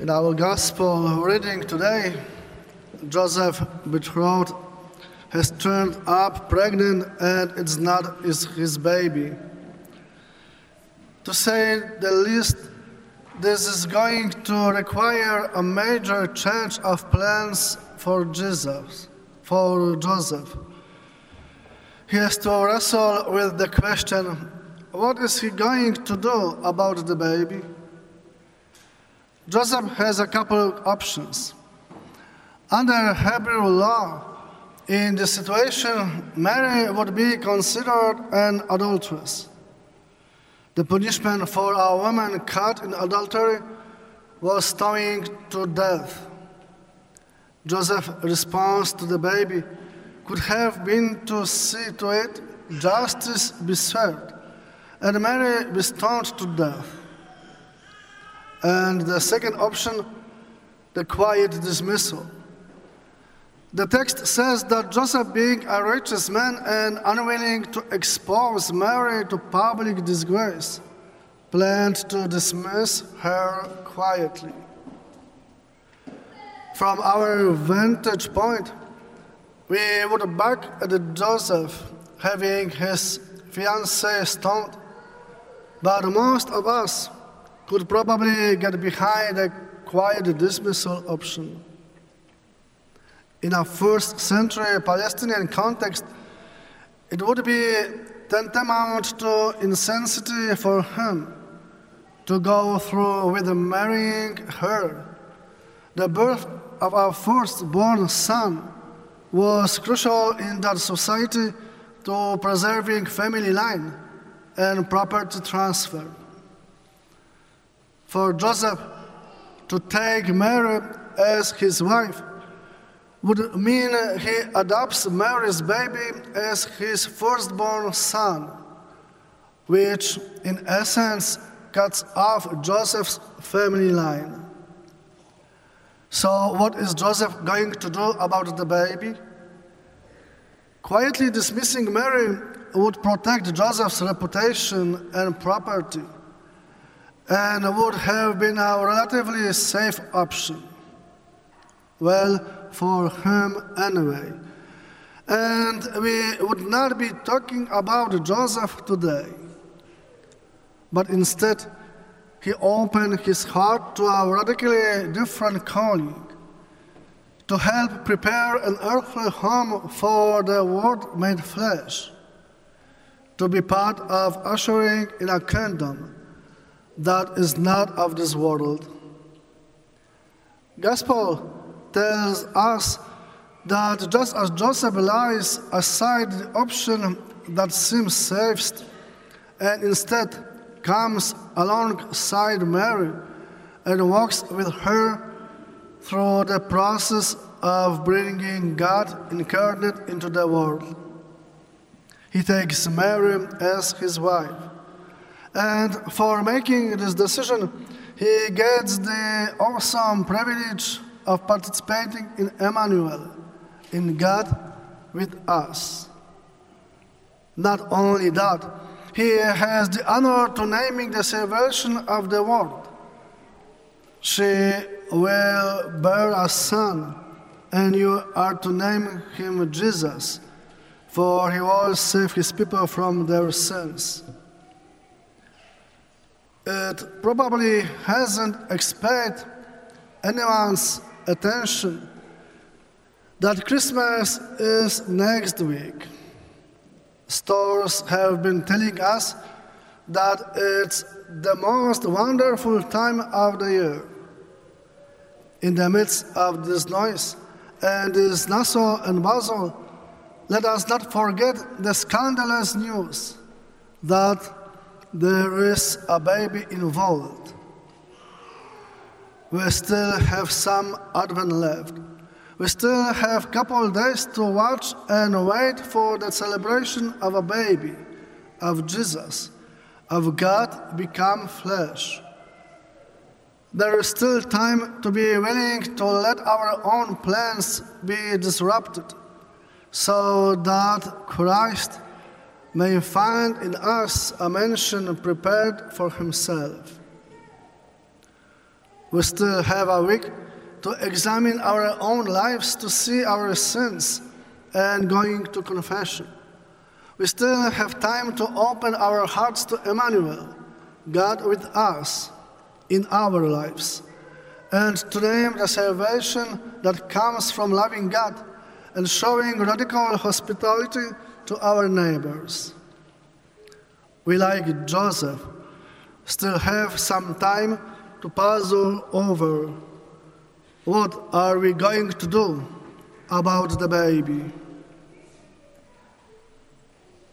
In our gospel reading today, Joseph betrothed has turned up pregnant and it's not is his baby. To say the least, this is going to require a major change of plans for Jesus, for Joseph. He has to wrestle with the question, what is he going to do about the baby? Joseph has a couple of options. Under Hebrew law, in this situation, Mary would be considered an adulteress. The punishment for a woman caught in adultery was stoning to death. Joseph's response to the baby could have been to see to it justice be served and Mary be stoned to death. And the second option, the quiet dismissal. The text says that Joseph, being a righteous man and unwilling to expose Mary to public disgrace, planned to dismiss her quietly. From our vantage point, we would back at Joseph having his fiancée stoned, but most of us could probably get behind a quiet dismissal option. In a first century Palestinian context, it would be tantamount to insensitivity for him to go through with marrying her. The birth of our firstborn son was crucial in that society to preserving family line and property transfer for Joseph to take Mary as his wife would mean he adopts Mary's baby as his firstborn son, which in essence cuts off Joseph's family line. So, what is Joseph going to do about the baby? Quietly dismissing Mary would protect Joseph's reputation and property and would have been a relatively safe option. Well, for him anyway. And we would not be talking about Joseph today, but instead, he opened his heart to a radically different calling to help prepare an earthly home for the Word made flesh, to be part of ushering in a kingdom that is not of this world. Gospel tells us that just as Joseph lies aside the option that seems safest and instead comes alongside Mary and walks with her through the process of bringing God incarnate into the world. He takes Mary as his wife. And for making this decision, he gets the awesome privilege of participating in Emmanuel, in God with us. Not only that, he has the honor to naming the salvation of the world. She will bear a son, and you are to name him Jesus, for he will save his people from their sins. It probably hasn't expected anyone's attention that Christmas is next week. Stores have been telling us that it's the most wonderful time of the year. In the midst of this noise and this bustle and bustle, let us not forget the scandalous news that there is a baby involved we still have some Advent left. We still have a couple days to watch and wait for the celebration of a baby, of Jesus, of God become flesh. There is still time to be willing to let our own plans be disrupted so that Christ may find in us a mansion prepared for himself. We still have a week to examine our own lives to see our sins and going to confession. We still have time to open our hearts to Emmanuel, God with us in our lives, and to name the salvation that comes from loving God and showing radical hospitality to our neighbors. We, like Joseph, still have some time to puzzle over what are we going to do about the baby.